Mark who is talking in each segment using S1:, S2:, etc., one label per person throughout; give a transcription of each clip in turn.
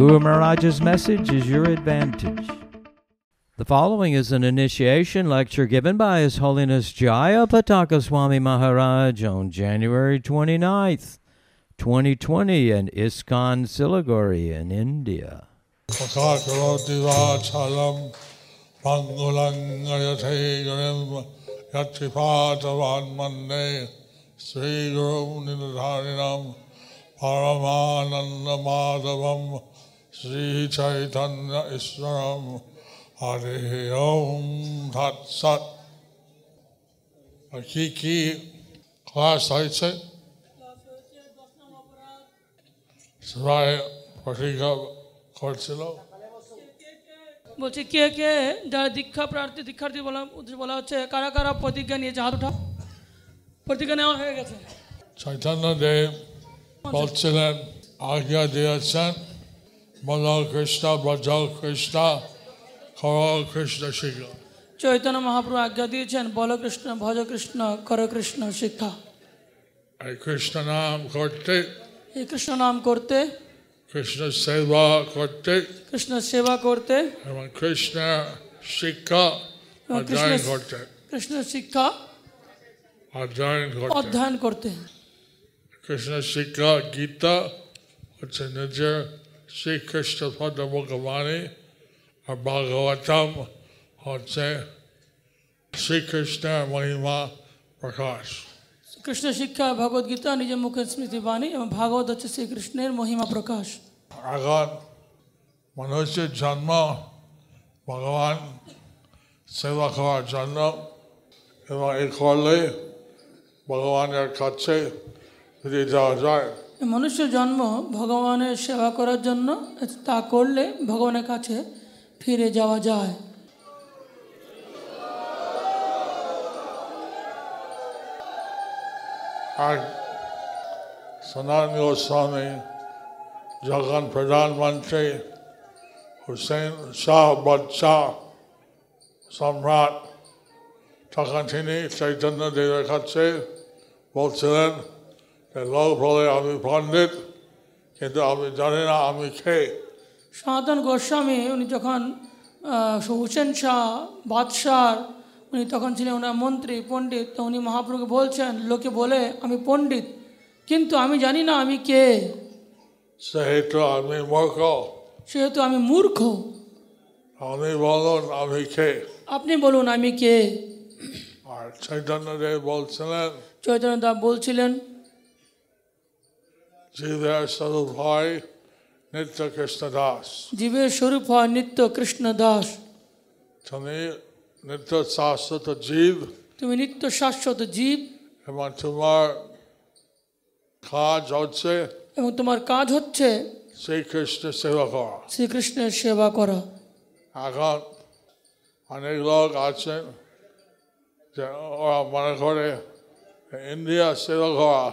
S1: Guru Maharaj's message is your advantage. The following is an initiation lecture given by His Holiness Jaya Pataka Swami Maharaj on January 29th, 2020 in ISKCON Siliguri in India.
S2: Pakakaroti vachalam Pangulangayathai gurim Yatripatavan mande Sri Guru Nidharinam Paramananda Madhavam Sri Chaitanya Iswaram Hare Om Tat Sat. কি কি class হয়েছে সবাই প্রতিজ্ঞা করছিল
S3: বলছি কে কে যারা দীক্ষা প্রার্থী দীক্ষার্থী বলা উদ্দেশ্যে বলা হচ্ছে কারা কারা প্রতিজ্ঞা নিয়েছে হাত উঠা প্রতিজ্ঞা নেওয়া হয়ে গেছে
S2: চৈতন্য দেব বলছিলেন আজ্ঞা দিয়েছেন বল কৃষ্ণ ব্রজ কৃষ্ণ কর কৃষ্ণ শিখল
S3: চৈতন্য মহাপ্রভু আজ্ঞা দিয়েছেন বল কৃষ্ণ ভজ কৃষ্ণ কর কৃষ্ণ শিক্ষা
S2: এই কৃষ্ণ নাম করতে
S3: এই কৃষ্ণ নাম করতে
S2: কৃষ্ণ সেবা করতে
S3: কৃষ্ণ সেবা করতে
S2: এবং কৃষ্ণ শিক্ষা
S3: এবং
S2: অধ্যয়ন
S3: কৃষ্ণ
S2: করতে
S3: কৃষ্ণ শিক্ষা
S2: অধ্যয়ন করতে
S3: অধ্যয়ন করতে
S2: কৃষ্ণ শিক্ষা গীতা হচ্ছে নিজের শ্রীকৃষ্ণ পদমুখবাণী আর ভাগবতম হচ্ছে শ্রীকৃষ্ণের মহিমা প্রকাশ
S3: কৃষ্ণ শিক্ষা ভগবদ গীতা নিজের মুখের স্মৃতি বাণী এবং ভাগবত হচ্ছে শ্রীকৃষ্ণের মহিমা প্রকাশ
S2: এখন মানুষের জন্ম ভগবান সেবা করার জন্য এবং এই করলে ভগবানের কাছে ফিরে যাওয়া যায়
S3: এই মনুষ্য জন্ম ভগবানের সেবা করার জন্য, তা করলে ভগবানের কাছে ফিরে যাওয়া যায়।
S2: আর সনাতন গোস্বামী যখন প্রধানমন্ত্রী হুসেন শাহ বাদশাহ সম্রাট তখন তিনি চৈতন্য দেবের কাছে বলছিলেন যে লোক আমি পণ্ডিত কিন্তু আমি জানি না আমি খেয়ে
S3: সনাতন গোস্বামী উনি যখন হুসেন শাহ বাদশাহ উনি তখন ছিলেন ওনার মন্ত্রী পণ্ডিত তো উনি মহাপ্রভুকে বলছেন লোকে বলে আমি পণ্ডিত কিন্তু আমি জানি না আমি কে?
S2: সেহেতু আমি মূর্খ।
S3: সেহেতু আমি মূর্খ।
S2: আমি বলুন আমি খেয়ে
S3: আপনি বলুন আমি কে?
S2: আর চৈতন্য দেব বলছিলেন
S3: চৈতন্য দাস বলছিলেন
S2: জীবের স্বরূপ হয় নিত্য কৃষ্ণ দাস
S3: জীবের স্বরূপ হয় নিত্য কৃষ্ণ দাস
S2: তুমি নিত্য শাশ্বত জীব
S3: তুমি নিত্য শাশ্বত জীব
S2: এবং তোমার কাজ হচ্ছে
S3: এবং তোমার কাজ হচ্ছে
S2: শ্রীকৃষ্ণ সেবা করা
S3: শ্রীকৃষ্ণের সেবা করা
S2: এখন অনেক লোক আছেন যে ওরা মনে করে ইন্ডিয়া সেবা করা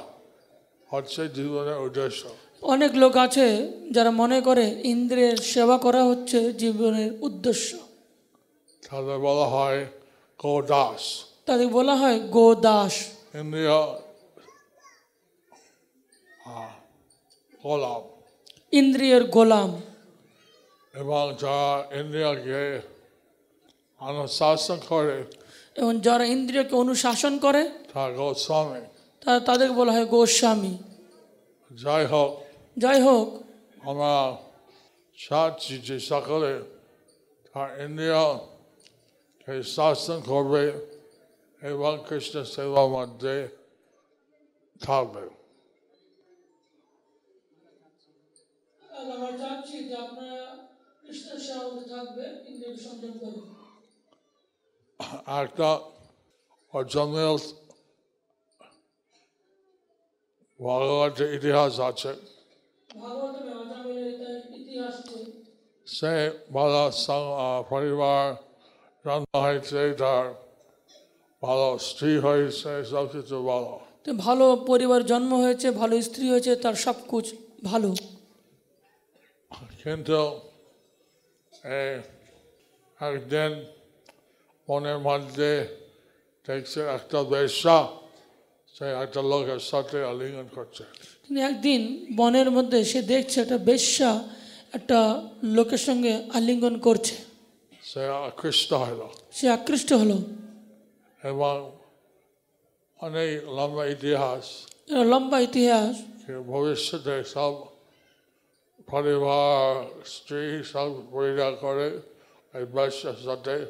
S3: অনেক লোক আছে যারা মনে করে ইন্দ্রের সেবা করা হচ্ছে জীবনের উদ্দেশ্য।
S2: তাদের বলা হয় গো দাস
S3: তাদের বলা হয় গো দাস
S2: গোলাম
S3: ইন্দ্রিয়ের গোলাম।
S2: এবং যারা ইন্ডিয়াকে অনুশাসন করে
S3: এবং যারা ইন্দ্রিয়কে অনুশাসন করে
S2: তা গোস্বামী।
S3: তাদেরকে বলা হয় গোস্বামী।
S2: যাই হোক
S3: যাই হোক।
S2: আমরা চাচ্ছি যে সকলে তার ইন্ডিয়াকে শাসন করবে এবং কৃষ্ণ সেবার মধ্যে থাকবে।
S3: আমরা চাচ্ছি যে আপনারা কৃষ্ণের সেবা থাকবে ইন্দ্রিয়কে সংযম করবে
S2: একটা অজমের ভগবতের ইতিহাস আছে। সে ভালো পরিবার জন্ম হয়েছে তার ভালো স্ত্রী হয়েছে সব কিছু ভালো।
S3: ভালো পরিবার জন্ম হয়েছে ভালো স্ত্রী হয়েছে তার সব কুচ ভালো।
S2: কিন্তু একদিন মনের মধ্যে দেখছে একটা বেশ্যা। সে একটা লোকের সাথে আলিঙ্গন করছে।
S3: কিন্তু একদিন বনের মধ্যে সে দেখছে একটা বেশ্যা একটা লোকের সঙ্গে আলিঙ্গন করছে।
S2: সে আকৃষ্ট হলো।
S3: সে আকৃষ্ট হলো।
S2: এবং অনেক লম্বা ইতিহাস।
S3: লম্বা ইতিহাস।
S2: ভবিষ্যতে সব পরিবার স্ত্রী সব পরিবার করে এই বেশ্যার সাথে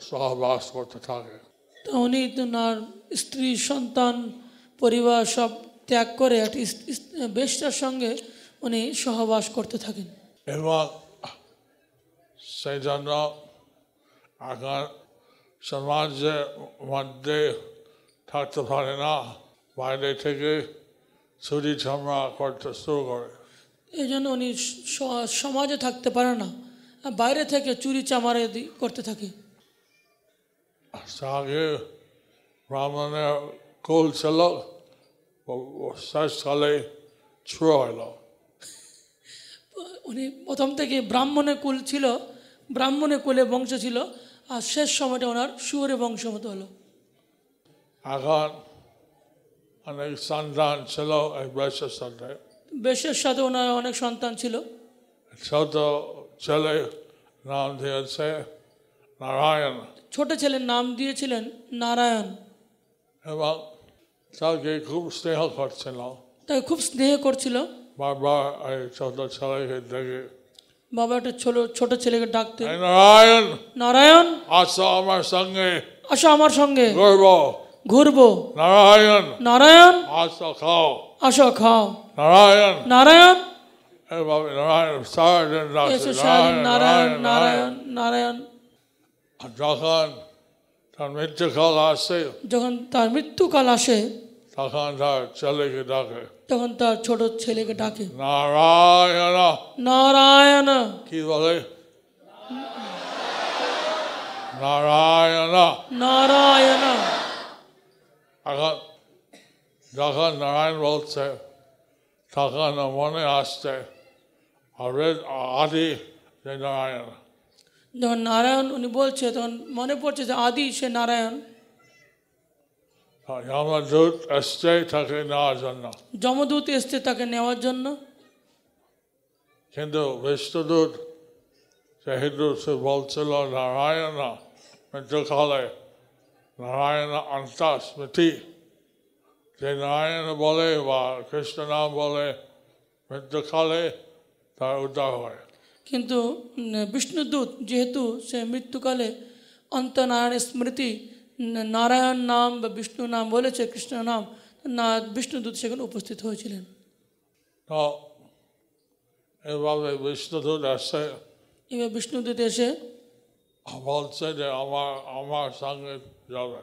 S2: সহবাস করতে থাকে।
S3: তো উনি তো নার স্ত্রী সন্তান পরিবার সব ত্যাগ করে একটি ইস- সঙ্গে উনি সহবাস করতে থাকেন।
S2: এবং সেই জন্য এখন সমাজের মধ্যে থাকতে পারে না বাইরে থেকে চুরি চামড়া করতে শুরু করে।
S3: এই জন্য উনি সমাজে থাকতে পারে না বাইরে থেকে চুরি চামারে দি- করতে থাকে।
S2: ব্রাহ্মণের কুল ছিল ও- ও শেষকালে ছুড়ো হলো
S3: উনি প্রথম থেকে ব্রাহ্মণের কুল ছিল ব্রাহ্মণের কুলে বংশ ছিল আর শেষ সময়টা ওনার সুরের বংশ মতো হলো।
S2: এখন অনেক সন্তান ছিল এই বয়সের সাথে।
S3: বেশের সাথে ওনার অনেক সন্তান ছিল।
S2: ছোট ছেলে নাম দিয়েছে নারায়ণ।
S3: ছোট ছেলের নাম দিয়েছিলেন নারায়ণ।
S2: এবং তাকে খুব স্নেহ করছিল।
S3: তাকে খুব স্নেহ করছিল।
S2: বারবার এই ছোট ছেলেকে দেখে
S3: বাবা একটা ছোট ছোট ছেলেকে ডাকতে
S2: "এই নারায়ণ
S3: নারায়ণ
S2: আসো আমার সঙ্গে
S3: আসো আমার সঙ্গে
S2: করব
S3: ঘুরবো।
S2: নারায়ণ
S3: নারায়ণ
S2: আসো খাও।
S3: আসো খাও।
S2: নারায়ণ
S3: নারায়ণ
S2: নারায়ণ
S3: নারায়ণ নারায়ণ নারায়ণ।
S2: যখন তার মৃত্যুকাল আসে
S3: যখন তার মৃত্যুকাল আসে
S2: তখন তার ছেলেকে ডাকে।
S3: তখন তার ছোট ছেলেকে ডাকে।
S2: নারায়ণ।
S3: নারায়ণ।
S2: কি বলে? নারায়ণ।
S3: নারায়ণ।
S2: এখন যখন নারায়ণ বলছে তখন মনে আসছে আদি যে নারায়ণ।
S3: যখন নারায়ণ উনি বলছে তখন মনে পড়ছে যে আদি সে নারায়ণ।
S2: আমার দূত আসছে তাকে নেওয়ার জন্য।
S3: যমদূত এসছে তাকে নেওয়ার জন্য।
S2: কিন্তু বিষ্ণুদূত যেহেতু সে বলছিল নারায়ণ মৃত্যুকালে নারায়ণ অন্তা স্মৃতি যে নারায়ণ বলে বা কৃষ্ণ নাম বলে মৃত্যুকালে তার উদ্ধার হয়।
S3: কিন্তু বিষ্ণুদূত যেহেতু সে মৃত্যুকালে অন্তনারায়ণ স্মৃতি নারায়ণ নাম বা বিষ্ণু নাম বলেছে কৃষ্ণ নাম না বিষ্ণুদূত সেখানে উপস্থিত হয়েছিলেন।
S2: এভাবে বিষ্ণুদূত আসে
S3: এবার বিষ্ণুদূত এসে
S2: বলছে যে আমার আমার সঙ্গে যাবে।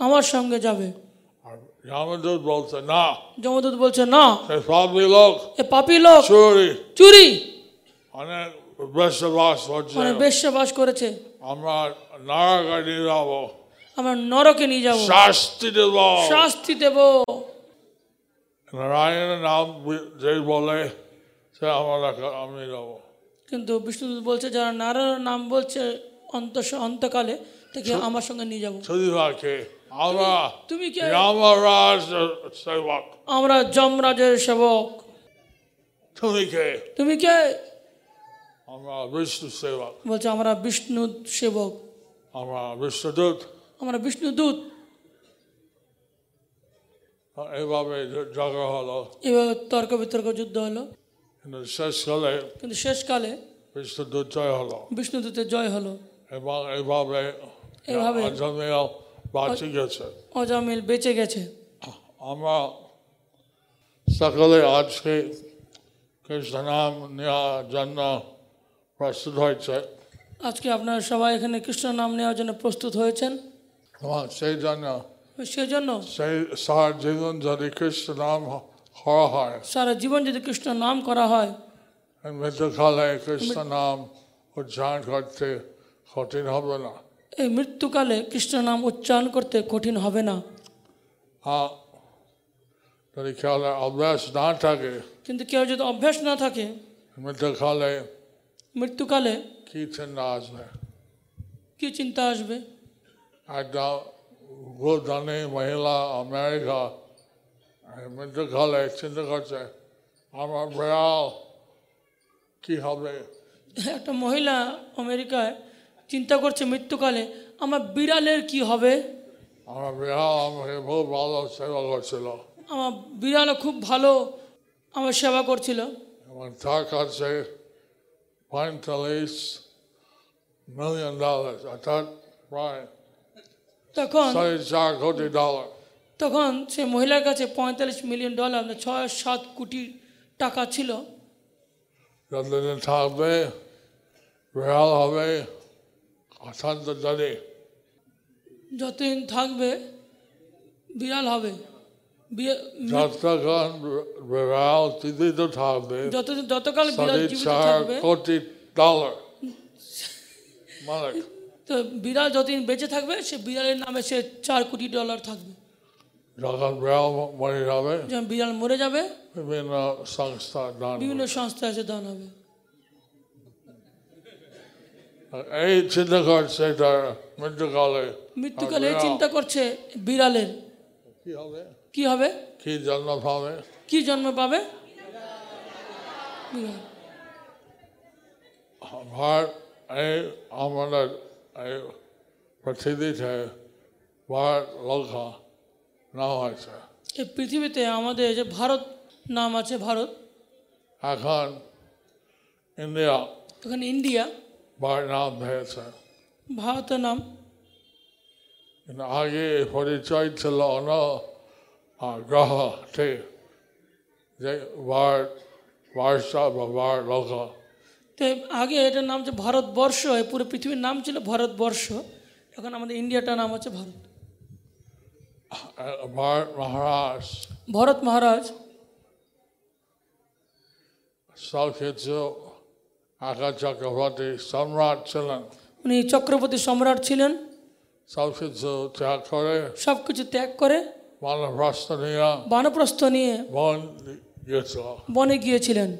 S3: আমার সঙ্গে যাবে।
S2: আর রামদূত বলছে না।
S3: যমদূত বলছে না।
S2: সে সবই লোক।
S3: এ পাপি লোক?
S2: চুরি।
S3: চুরি?
S2: অনেক বসবাস করছে
S3: মানে বেশ্যা বাস করেছে।
S2: আমরা নিয়ে যাব।
S3: আমরা নরকে নিয়ে যাব।
S2: শাস্তি দেব।
S3: শাস্তি দেব।
S2: নারায়ণের নাম যে বলে সে আমরা আমি যাব
S3: কিন্তু বিষ্ণুদূত বলছে যারা নারায়ণ নাম বলছে অন্ত অন্তকালে তাকে আমার সঙ্গে নিয়ে যাব।
S2: রাখে আমরা
S3: তুমি কে?
S2: রামরাজ সেবক।
S3: আমরা যমরাজের সেবক।
S2: তুমি কে?
S3: তুমি কে?
S2: আমরা বিষ্ণু সেবক
S3: বলছে আমরা বিষ্ণু সেবক।
S2: আমরা বিষ্ণুদূত
S3: আমরা বিষ্ণুদূত
S2: এইভাবে ঝগড়া হলো।
S3: এভাবে তর্ক বিতর্ক যুদ্ধ হলো।
S2: কিন্তু শেষকালে
S3: কিন্তু শেষকালে
S2: বিষ্ণুদূত জয় হলো।
S3: বিষ্ণুদূতের জয় হলো।
S2: এবং এইভাবে
S3: এইভাবে।
S2: অজমেয় বাঁচে গেছে।
S3: অজামিল বেঁচে গেছে।
S2: আমরা সকলে আজকে কৃষ্ণ নাম নেওয়ার জন্য প্রস্তুত হয়েছে
S3: আজকে আপনারা সবাই এখানে কৃষ্ণ নাম নেওয়ার জন্য প্রস্তুত হয়েছেন।
S2: সেই জন্য
S3: সেজন্য
S2: সেই সার জীবন যদি কৃষ্ণ নাম করা হয়
S3: সারা জীবন যদি কৃষ্ণ নাম করা হয়
S2: মৃত্যুকালে কৃষ্ণ নাম উচ্চারণ করতে কঠিন হবে না।
S3: এই মৃত্যুকালে কৃষ্ণ নাম উচ্চারণ করতে কঠিন হবে না।
S2: হ্যাঁ যদি খেয়ালে অভ্যাস না থাকে
S3: কিন্তু কেউ যদি অভ্যাস না থাকে
S2: মৃত্যুকালে
S3: মৃত্যুকালে
S2: কি চিন্তা আসবে
S3: কি চিন্তা আসবে
S2: একটা গোধনী মহিলা আমেরিকা মৃত্যুকালে চিন্তা করছে আমার বিড়াল কি হবে
S3: একটা মহিলা আমেরিকায় চিন্তা করছে মৃত্যুকালে আমার বিড়ালের কি হবে
S2: আমার বিড়াল আমাকে খুব ভালো সেবা করছিল
S3: আমার বিড়ালও খুব ভালো আমার সেবা করছিল
S2: এবং তার কাছে পঁয়তাল্লিশ মিলিয়ন ডলার অর্থাৎ প্রায়
S3: তখন
S2: সাড়ে চার কোটি ডলার
S3: তখন সে মহিলার কাছে পঁয়তাল্লিশ মিলিয়ন ডলার মানে ছয় সাত কোটি টাকা ছিল।
S2: যতদিন থাকবে বিড়াল হবে অত্যন্ত ধনী
S3: যতদিন থাকবে বিড়াল হবে।
S2: যতক্ষণ বিড়াল জীবিত থাকবে
S3: যতকাল
S2: চার
S3: থাকবে
S2: কোটি ডলার মানে
S3: তো বিড়াল যতদিন বেঁচে থাকবে সে বিড়ালের নামে সে চার কোটি ডলার থাকবে।
S2: যখন বিড়াল মরে যাবে
S3: যখন বিড়াল মরে যাবে
S2: বিভিন্ন সংস্থা দান
S3: বিভিন্ন। সংস্থা এসে দান হবে।
S2: এই চিন্তা করছে তার মৃত্যুকালে।
S3: মৃত্যুকালে চিন্তা করছে বিড়ালের।
S2: কি হবে?
S3: কি হবে?
S2: কি জন্ম পাবে?
S3: কি জন্ম পাবে?
S2: আমার এই আমাদের এই পৃথিবীতে বার লোকা নাম হয়েছে
S3: এই পৃথিবীতে আমাদের যে ভারত নাম আছে ভারত।
S2: এখন ইন্ডিয়া
S3: এখন ইন্ডিয়া।
S2: বার নাম হয়েছে।
S3: ভারতের নাম।
S2: আগে পরিচয় ছিল অন্য গ্রহতে যে বার বার্ষা বা বার লোকা
S3: তো আগে এটার নাম হচ্ছে ভারতবর্ষ পুরো পৃথিবীর নাম ছিল ভারতবর্ষ এখন আমাদের ইন্ডিয়াটার নাম হচ্ছে ভারত।
S2: ভারত মহারাজ।
S3: ভরত মহারাজ।
S2: সব কিছু আকাশ চক্রবর্তী সম্রাট ছিলেন।
S3: উনি চক্রবর্তী সম্রাট ছিলেন।
S2: সবকিছু ত্যাগ করে।
S3: সব কিছু ত্যাগ করে।
S2: নিয়ে
S3: বানপ্রস্থ নিয়ে
S2: বন গিয়েছিল।
S3: বনে গিয়েছিলেন।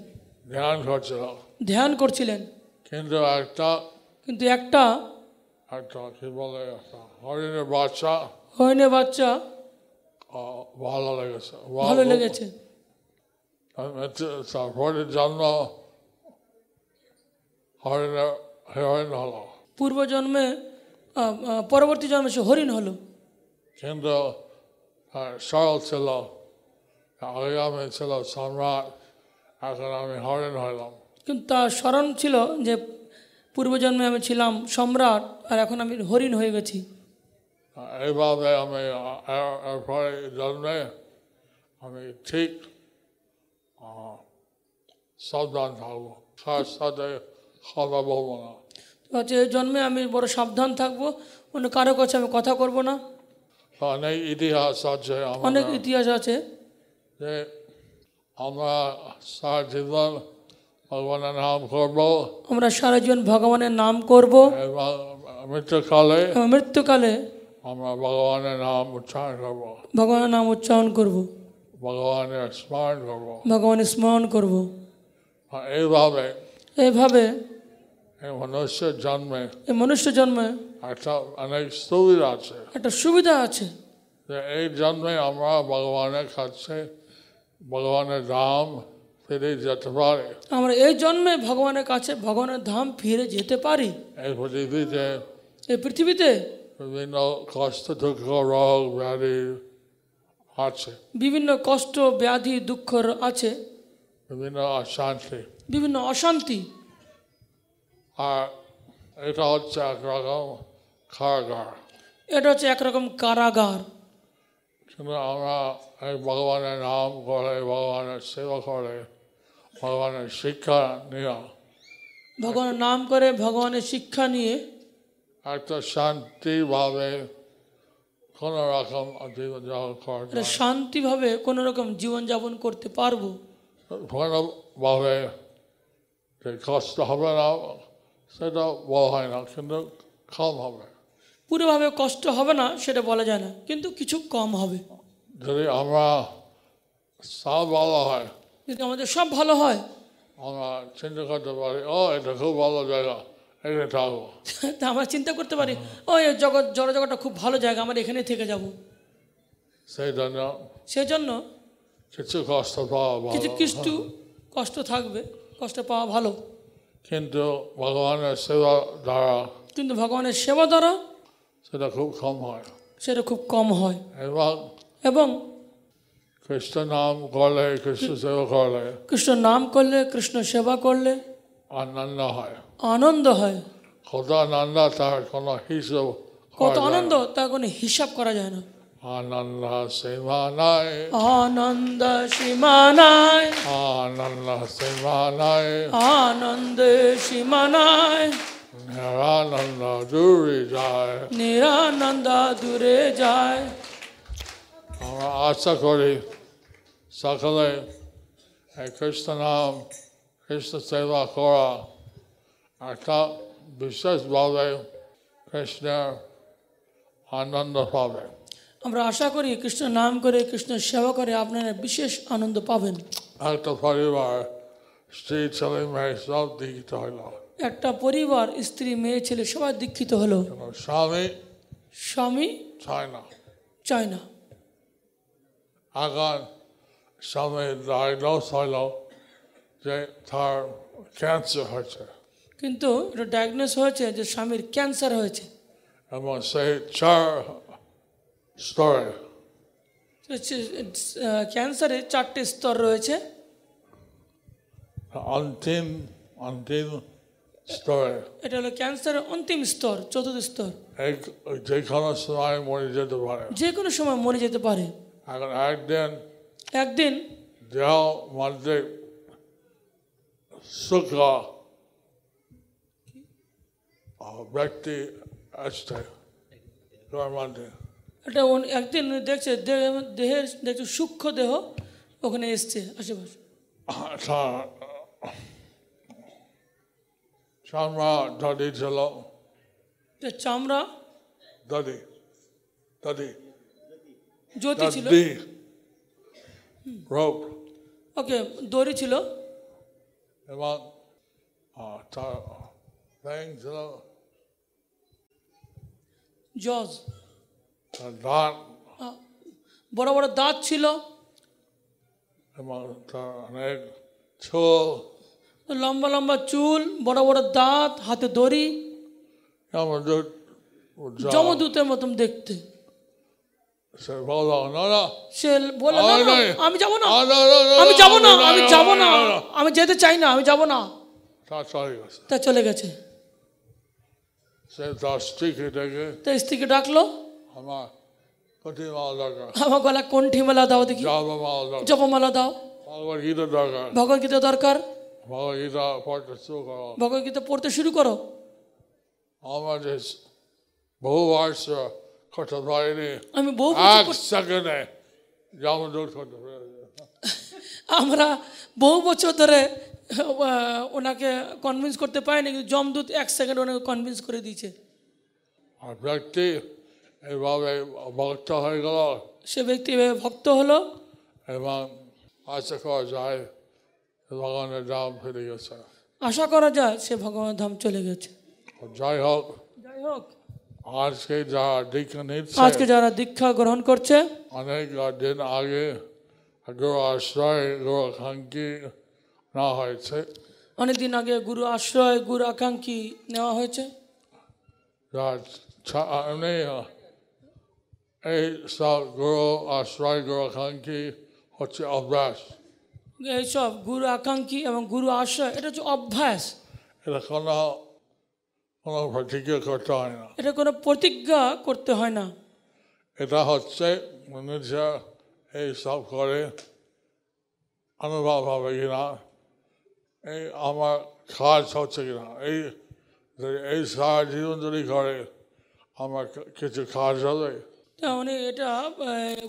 S2: ধ্যান করছিল।
S3: ধ্যান করছিলেন।
S2: কিন্তু একটা
S3: কিন্তু একটা
S2: একটা কি বলে একটা হরিণের বাচ্চা
S3: হরিণের বাচ্চা
S2: ভালো লেগেছে।
S3: ভালো লেগেছে।
S2: তারপরে জন্ম হরিণের হরিণ হলো।
S3: পূর্বজন্মে পরবর্তী জন্মে সে হরিণ হলো।
S2: কিন্তু সরল ছিল আমি ছিল সম্রাট এখন আমি হরিণ হইলাম
S3: কিন্তু তার স্মরণ ছিল যে পূর্বজন্মে আমি ছিলাম সম্রাট আর এখন আমি হরিণ হয়ে গেছি।
S2: এইভাবে আমি এরপরে জন্মে আমি ঠিক সাবধান থাকব। সাথে কথা বলব না
S3: হচ্ছে জন্মে আমি বড় সাবধান থাকব অন্য কারও কাছে আমি কথা করব না।
S2: অনেক ইতিহাস আছে
S3: অনেক ইতিহাস আছে।
S2: যে আমরা সারা জীবন ভগবানের নাম করব।
S3: আমরা সারা জীবন ভগবানের নাম করব।
S2: মৃত্যুকালে
S3: মৃত্যুকালে
S2: আমরা ভগবানের নাম উচ্চারণ করব।
S3: ভগবানের নাম উচ্চারণ করব।
S2: ভগবানের স্মরণ করব।
S3: ভগবানের স্মরণ করব।
S2: এইভাবে
S3: এইভাবে
S2: এই মনুষ্যের জন্মে
S3: এই মনুষ্য জন্মে
S2: একটা অনেক সুবিধা আছে
S3: একটা সুবিধা আছে।
S2: এই জন্মে আমরা ভগবানের কাছে ভগবানের ধাম ফিরে যেতে পারি
S3: আমরা এই জন্মে ভগবানের কাছে ভগবানের ধাম ফিরে যেতে পারি।
S2: এই পৃথিবীতে
S3: এই পৃথিবীতে
S2: বিভিন্ন কষ্ট দুঃখ রোগ ব্যাধি আছে।
S3: বিভিন্ন কষ্ট ব্যাধি দুঃখ আছে।
S2: বিভিন্ন অশান্তি।
S3: বিভিন্ন অশান্তি।
S2: আর এটা হচ্ছে একরকম কারাগার।
S3: এটা হচ্ছে একরকম কারাগার।
S2: কিন্তু আমরা এই ভগবানের নাম করে ভগবানের সেবা করে ভগবানের শিক্ষা নিয়ে।
S3: ভগবানের নাম করে ভগবানের শিক্ষা নিয়ে।
S2: একটা শান্তিভাবে কোনো রকম জীবনযাপন করতে
S3: শান্তিভাবে কোনো রকম জীবনযাপন করতে পারব।
S2: কোনোভাবে কষ্ট হবে না সেটা বলা হয় না কিন্তু কম হবে।
S3: পুরোভাবে কষ্ট হবে না সেটা বলা যায় না কিন্তু কিছু কম হবে।
S2: যদি আমরা সব ভালো হয়
S3: যদি আমাদের সব ভালো হয়।
S2: আমরা চিন্তা করতে পারি ও এটা খুব ভালো জায়গা এখানে থাকব
S3: তা আমরা চিন্তা করতে পারি ও এই জগৎ জড় জগৎটা খুব ভালো জায়গা আমরা এখানে থেকে যাব।
S2: সেই জন্য
S3: সেই জন্য
S2: কিছু কষ্ট পাওয়া
S3: কিছু কিছু কষ্ট থাকবে কষ্ট পাওয়া ভালো।
S2: কিন্তু ভগবানের সেবা দ্বারা
S3: কিন্তু ভগবানের সেবা দ্বারা
S2: সেটা খুব কম হয়।
S3: সেটা খুব কম হয়।
S2: এবং
S3: এবং
S2: কৃষ্ণ নাম করলে কৃষ্ণ সেবা করলে
S3: কৃষ্ণ নাম করলে কৃষ্ণ সেবা করলে
S2: আনন্দ হয়।
S3: আনন্দ হয়।
S2: কত আনন্দ তার কোনো হিসাব
S3: কত আনন্দ তা কোনো হিসাব করা যায় না।
S2: না। আনন্দ সীমা নাই
S3: আনন্দ সীমানায়
S2: আনন্দ সীমা নাই
S3: আনন্দ সীমানায়
S2: নিরানন্দ দূরে যায়
S3: নিরানন্দ দূরে যায়
S2: আমরা আশা করি সকলে এই কৃষ্ণ নাম কৃষ্ণ সেবা করা একটা বিশেষভাবে কৃষ্ণের আনন্দ পাবে
S3: আমরা আশা করি কৃষ্ণ নাম করে কৃষ্ণ সেবা করে আপনারা বিশেষ আনন্দ পাবেন।
S2: একটা পরিবার স্ত্রী ছেলে মেয়ে সব দীক্ষিত হইল।
S3: একটা পরিবার স্ত্রী মেয়ে ছেলে সবাই দীক্ষিত হলো।
S2: স্বামী
S3: স্বামী
S2: চায় না।
S3: চায় না।
S2: এখন স্বামী ডায়াগনোস হইল যে তার ক্যান্সার হয়েছে।
S3: কিন্তু এটা ডায়াগনোস হয়েছে যে স্বামীর ক্যান্সার হয়েছে।
S2: এবং সেই চার স্তরে।
S3: ক্যান্সারের চারটে স্তর রয়েছে।
S2: অন্তিম অন্তিম স্তরে।
S3: এটা হলো ক্যান্সারের অন্তিম স্তর চতুর্থ স্তর।
S2: যে কোনো সময় মরে যেতে পারে।
S3: যে কোনো সময় মরে যেতে পারে।
S2: এখন একদিন
S3: একদিন
S2: দেহ মধ্যে সুখ ব্যক্তি আসছে তার মধ্যে
S3: উনি- একদিন দেখছে দেহ- দেহের দেখছে সূক্ষ্ম দেহ ওখানে এসছে আশেপাশে।
S2: চামড়া দাদি ছিল।
S3: চামড়া?
S2: দাদি দাদি।
S3: জ্যোতি ছিল?
S2: রোপ
S3: ওকে দড়ি ছিল?
S2: এবং ছিল।
S3: জজ।
S2: দাঁত।
S3: বড় বড় দাঁত ছিল।
S2: এবং তার অনেক চুল
S3: লম্বা লম্বা চুল বড় বড় দাঁত হাতে দড়ি। জমদূতের মতন দেখতে।
S2: সে বলল না না।
S3: সে বলে "না,
S2: আমি
S3: যাব না। আমি যাব না আমি যাব না। আমি যেতে চাই না আমি যাব না।
S2: তা চলে গেছে।
S3: তা চলে গেছে।
S2: সে তার স্ত্রীকে ডেকে
S3: স্ত্রীকে ডাকলো।
S2: আমার কঠিন মাল দরকার
S3: আমার গলা কণ্ঠি মেলা দাও দেখি
S2: দরকার
S3: জপমালা দাও
S2: ভগবত গীতা দরকার
S3: দরকার
S2: ভগবত গীতা পড়তে শুরু করো
S3: ভগবদ্গীতা পড়তে শুরু করো
S2: আমার বহু বর্ষ করতে পারিনি
S3: আমি বহু
S2: এক সেকেন্ডে যেমন করতে
S3: আমরা বহু বছর ধরে ওনাকে কনভিন্স করতে পারিনি কিন্তু জমদূত এক সেকেন্ড ওনাকে কনভিন্স করে দিয়েছে
S2: আর ব্যক্তি এইভাবে ভক্ত হয়ে গেল।
S3: সে ব্যক্তি এভাবে ভক্ত হলো?
S2: এবং আশা করা যায় ভগবানের দাম ফিরে গেছে।
S3: আশা করা যায় সে ভগবান ধাম চলে গেছে।
S2: যাই হোক
S3: যাই হোক।
S2: আজকে যা দীক্ষা নিচ্ছে আজকে
S3: যারা দীক্ষা গ্রহণ করছে
S2: অনেক দিন আগে গুরু আশ্রয় গুরু আকাঙ্ক্ষী না হয়েছে।
S3: অনেকদিন আগে গুরু আশ্রয় গুরু আকাঙ্ক্ষী নেওয়া হয়েছে।
S2: এমনি এই সব গুরু আশ্রয় গুরু আকাঙ্ক্ষী হচ্ছে অভ্যাস
S3: এইসব গুরু আকাঙ্ক্ষী এবং গুরু আশ্রয় এটা হচ্ছে অভ্যাস
S2: এটা কোনো কোনো প্রতিজ্ঞা করতে হয় না
S3: এটা কোনো প্রতিজ্ঞা করতে হয় না
S2: এটা হচ্ছে মনুষ্য এই সব করে অনুভব হবে কিনা এই আমার কাজ হচ্ছে কিনা এই এই সারা জীবন যদি করে আমার কিছু কাজ হবে
S3: উনি এটা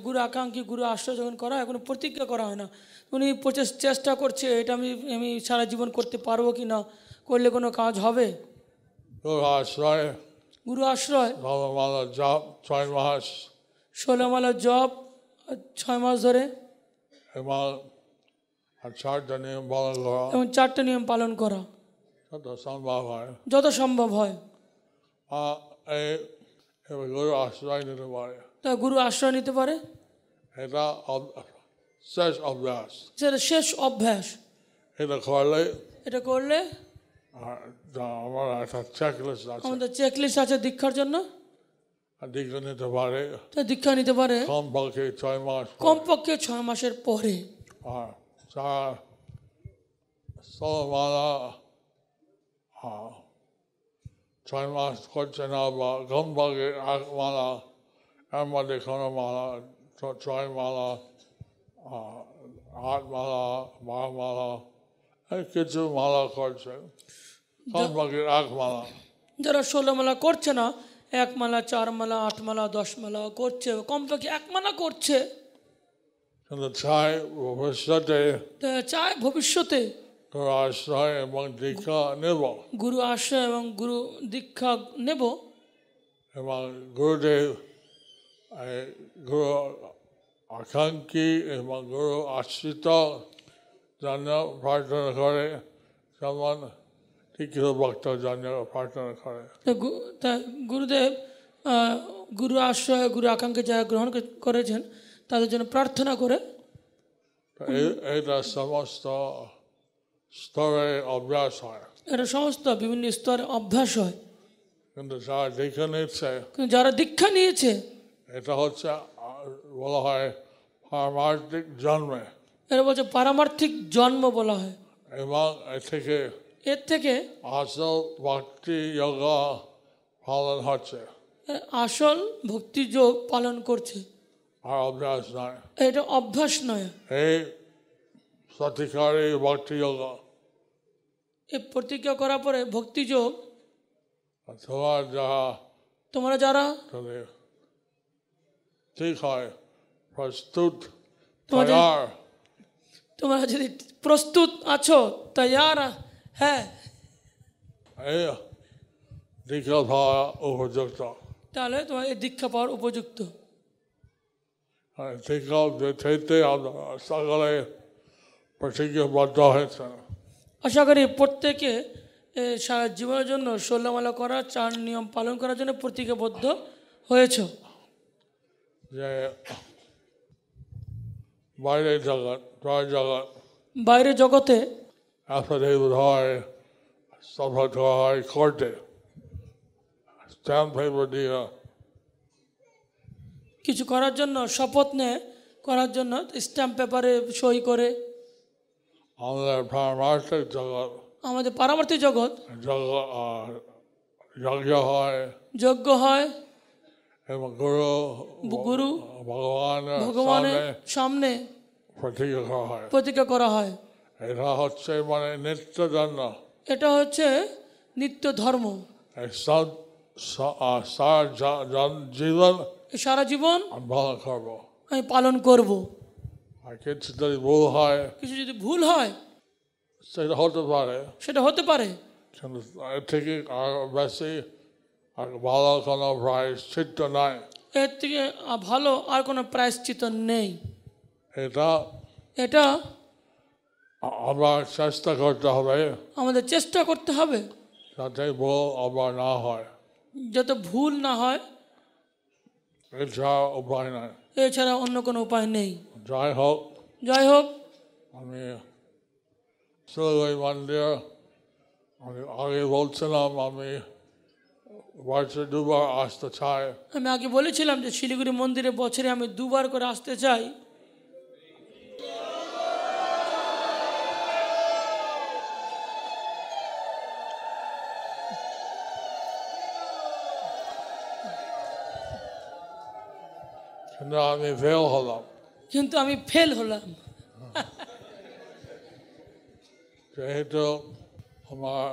S3: গুরু আকাঙ্ক্ষী গুরু আশ্রয় যখন করা হয় কোনো প্রতিজ্ঞা করা হয় না। উনি চেষ্টা করছে এটা আমি আমি সারা জীবন করতে পারব কি না করলে কোনো কাজ হবে?
S2: Guru Ashraya,
S3: গুরু আশ্রয়?
S2: Jap, ছয় মাস।
S3: ষোলোমালা জব ছয় মাস ধরে?
S2: চারটা নিয়ম পালন করা।
S3: এবং চারটে নিয়ম পালন করা।
S2: যত সম্ভব হয়।
S3: যত সম্ভব হয়।
S2: এবার গুরু আশ্রয় নিতে পারে।
S3: তা গুরু আশ্রয় নিতে পারে?
S2: এটা শেষ অভ্যাস।
S3: সেটা শেষ অভ্যাস।
S2: এটা করলে
S3: এটা করলে
S2: আমার একটা চেকলিস্ট আছে।
S3: আমাদের চেকলিস্ট আছে দীক্ষার জন্য।
S2: আর দীক্ষা নিতে পারে।
S3: তা দীক্ষা নিতে পারে।
S2: কমপক্ষে ছয় মাস
S3: কমপক্ষে ছয় মাসের পরে।
S2: আর চার ষোলমালা আহ, ছয় করছে না বা কমপক্ষে এক মালা এর মধ্যে কোনো মালা ছয় মালা আট মালা বারো মালা কিছু মালা করছে কমপক্ষে এক মালা
S3: যারা ষোলো মালা করছে না এক মালা চার মালা আট মালা দশ মালা করছে কমপক্ষে এক মালা করছে।
S2: কিন্তু চাই ভবিষ্যতে
S3: চায় ভবিষ্যতে।
S2: কোনো আশ্রয় এবং দীক্ষা নেব
S3: গুরু আশ্রয় এবং গুরু দীক্ষা নেব
S2: এবং গুরুদেব গুরু আকাঙ্ক্ষী এবং গুরু আশ্রিত জন্য প্রার্থনা করে যেমন টিকিত ভক্ত জন্য প্রার্থনা করে
S3: গুরুদেব গুরু আশ্রয় গুরু আকাঙ্ক্ষা যারা গ্রহণ করেছেন তাদের জন্য প্রার্থনা করে
S2: এইটা সমস্ত স্তরে অভ্যাস হয়।
S3: এটা সমস্ত বিভিন্ন স্তরে অভ্যাস হয়।
S2: কিন্তু যারা দেখে নিচ্ছে
S3: কিন্তু যারা দীক্ষা নিয়েছে
S2: এটা হচ্ছে বলা হয় পারমার্থিক জন্মে।
S3: এরা বলছে পারমার্থিক জন্ম বলা হয়।
S2: এবং এ থেকে
S3: এর থেকে
S2: আসল ভক্তি যোগা পালন হচ্ছে।
S3: আসল ভক্তি যোগ পালন করছে।
S2: আর অভ্যাস নয়।
S3: এটা অভ্যাস নয়।
S2: এই সত্যিকারী ভক্তি যোগা।
S3: এ প্রতিজ্ঞা করার পরে ভক্তি যোগ
S2: তোমার যাহা
S3: তোমরা যারা
S2: যদি ঠিক হয় প্রস্তুত
S3: তোমাদের-
S2: তৈয়ার
S3: তোমরা যদি প্রস্তুত আছো তৈয়ার হ্যাঁ
S2: এই দীক্ষা পাওয়া উপযুক্ত
S3: তাহলে তোমার এই দীক্ষা পাওয়ার উপযুক্ত
S2: আর দীক্ষা দিতে আপনারা সকলে প্রতিজ্ঞাবদ্ধ হয়েছেন
S3: আশা করি প্রত্যেকে সারা জীবনের জন্য ষোলোমালা করা চার নিয়ম পালন করার জন্য প্রতিজ্ঞাবদ্ধ হয়েছ।
S2: যে বাইরে জগৎ জয় জগৎ।
S3: বাইরে জগতে
S2: হয় হয় কোর্টে। স্ট্যাম্প পেপার দিয়ে।
S3: কিছু করার জন্য শপথ নেয় করার জন্য স্ট্যাম্প পেপারে সই করে।
S2: আমাদের পারমার্থিক জগৎ।
S3: আমাদের পারমার্থিক জগৎ।
S2: যজ্ঞ হয়।
S3: যজ্ঞ হয়।
S2: এবং গুরু
S3: গুরু
S2: ভগবানের
S3: ভগবানের
S2: সামনে প্রতিজ্ঞা করা হয়।
S3: প্রতিজ্ঞা করা হয়।
S2: এটা হচ্ছে মানে নিত্য জন্য
S3: এটা হচ্ছে নিত্য ধর্ম।
S2: সব সারা জীবন
S3: সারা জীবন
S2: আমি ভালো করব।
S3: আমি পালন করব।
S2: আর কিছু যদি ভুল হয়
S3: কিছু যদি ভুল হয়
S2: সেটা হতে পারে।
S3: সেটা হতে পারে।
S2: কিন্তু এর থেকে আর বেশি আর ভালো কোনো প্রাইস চিত্ত নাই।
S3: এর থেকে ভালো আর কোনো প্রায়শ্চিত নেই।
S2: এটা
S3: এটা
S2: আ- আবার চেষ্টা করতে হবে।
S3: আমাদের চেষ্টা করতে হবে।
S2: যাতে ভুল আবার না হয়।
S3: যাতে ভুল না হয়।
S2: এছাড়া উপায় নাই।
S3: এছাড়া অন্য কোনো উপায় নেই।
S2: যাই হোক।
S3: যাই হোক।
S2: আমি মন্দির আমি আগে বলছিলাম আমি বছরে দুবার আসতে চাই।
S3: আমি আগে বলেছিলাম যে শিলিগুড়ি মন্দিরে বছরে আমি দুবার করে আসতে চাই।
S2: কিন্তু আমি ফেল হলাম।
S3: কিন্তু আমি ফেল হলাম।
S2: যেহেতু আমার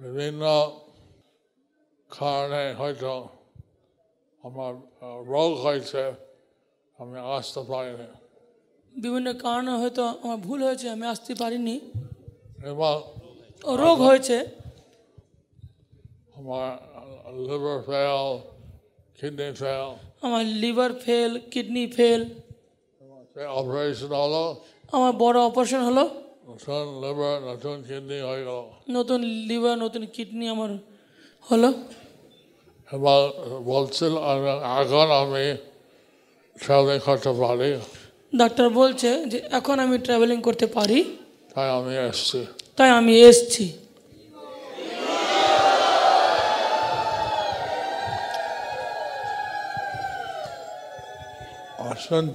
S2: বিভিন্ন কারণে হয়তো আমার রোগ হয়েছে আমি আসতে পারিনি।
S3: বিভিন্ন কারণে হয়তো আমার ভুল হয়েছে আমি আসতে পারিনি।
S2: এবং
S3: রোগ হয়েছে।
S2: আমার লিভার ফেল কিডনি ফেল
S3: আমার liver fail kidney fail
S2: operation হলো।
S3: আমার বড় অপারেশন হলো।
S2: নতুন লিভার নতুন কিডনি হয়ে গেল।
S3: নতুন লিভার নতুন কিডনি আমার হলো।
S2: এবং বলছিল এখন আমি ট্রাভেলিং করতে পারি?
S3: ডাক্তার বলছে যে এখন আমি ট্রাভেলিং করতে পারি।
S2: তাই আমি এসছি।
S3: তাই আমি এসছি।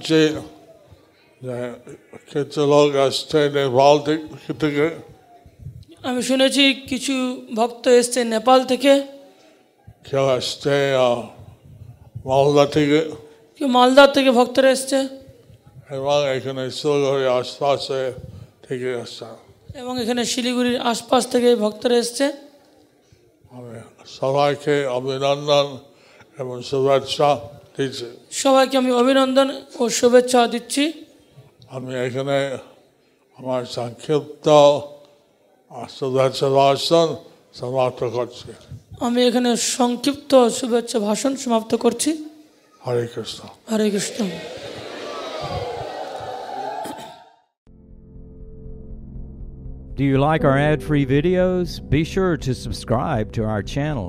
S2: যে কিছু লোক আসছে নেপাল থেকে-
S3: আমি শুনেছি কিছু ভক্ত এসছে নেপাল থেকে।
S2: কেউ আসছে মালদা থেকে।
S3: কেউ মালদার থেকে ভক্তরা এসছে।
S2: এবং এখানে শিলগুড়ি আশপাশে থেকে আসছে।
S3: এবং এখানে শিলিগুড়ির আশপাশ থেকে ভক্তরা এসছে।
S2: আমি সবাইকে অভিনন্দন এবং শুভেচ্ছা।
S3: সবাইকে আমি অভিনন্দন ও শুভেচ্ছা দিচ্ছি।
S2: আমি এখানে আমার সংক্ষিপ্ত ভাষণ সমাপ্ত করছি।
S3: আমি এখানে সংক্ষিপ্ত শুভেচ্ছা ভাষণ সমাপ্ত করছি।
S2: হরে কৃষ্ণ।
S3: হরে Krishna.
S1: Do you like our ad free videos? Be sure to subscribe to our channel.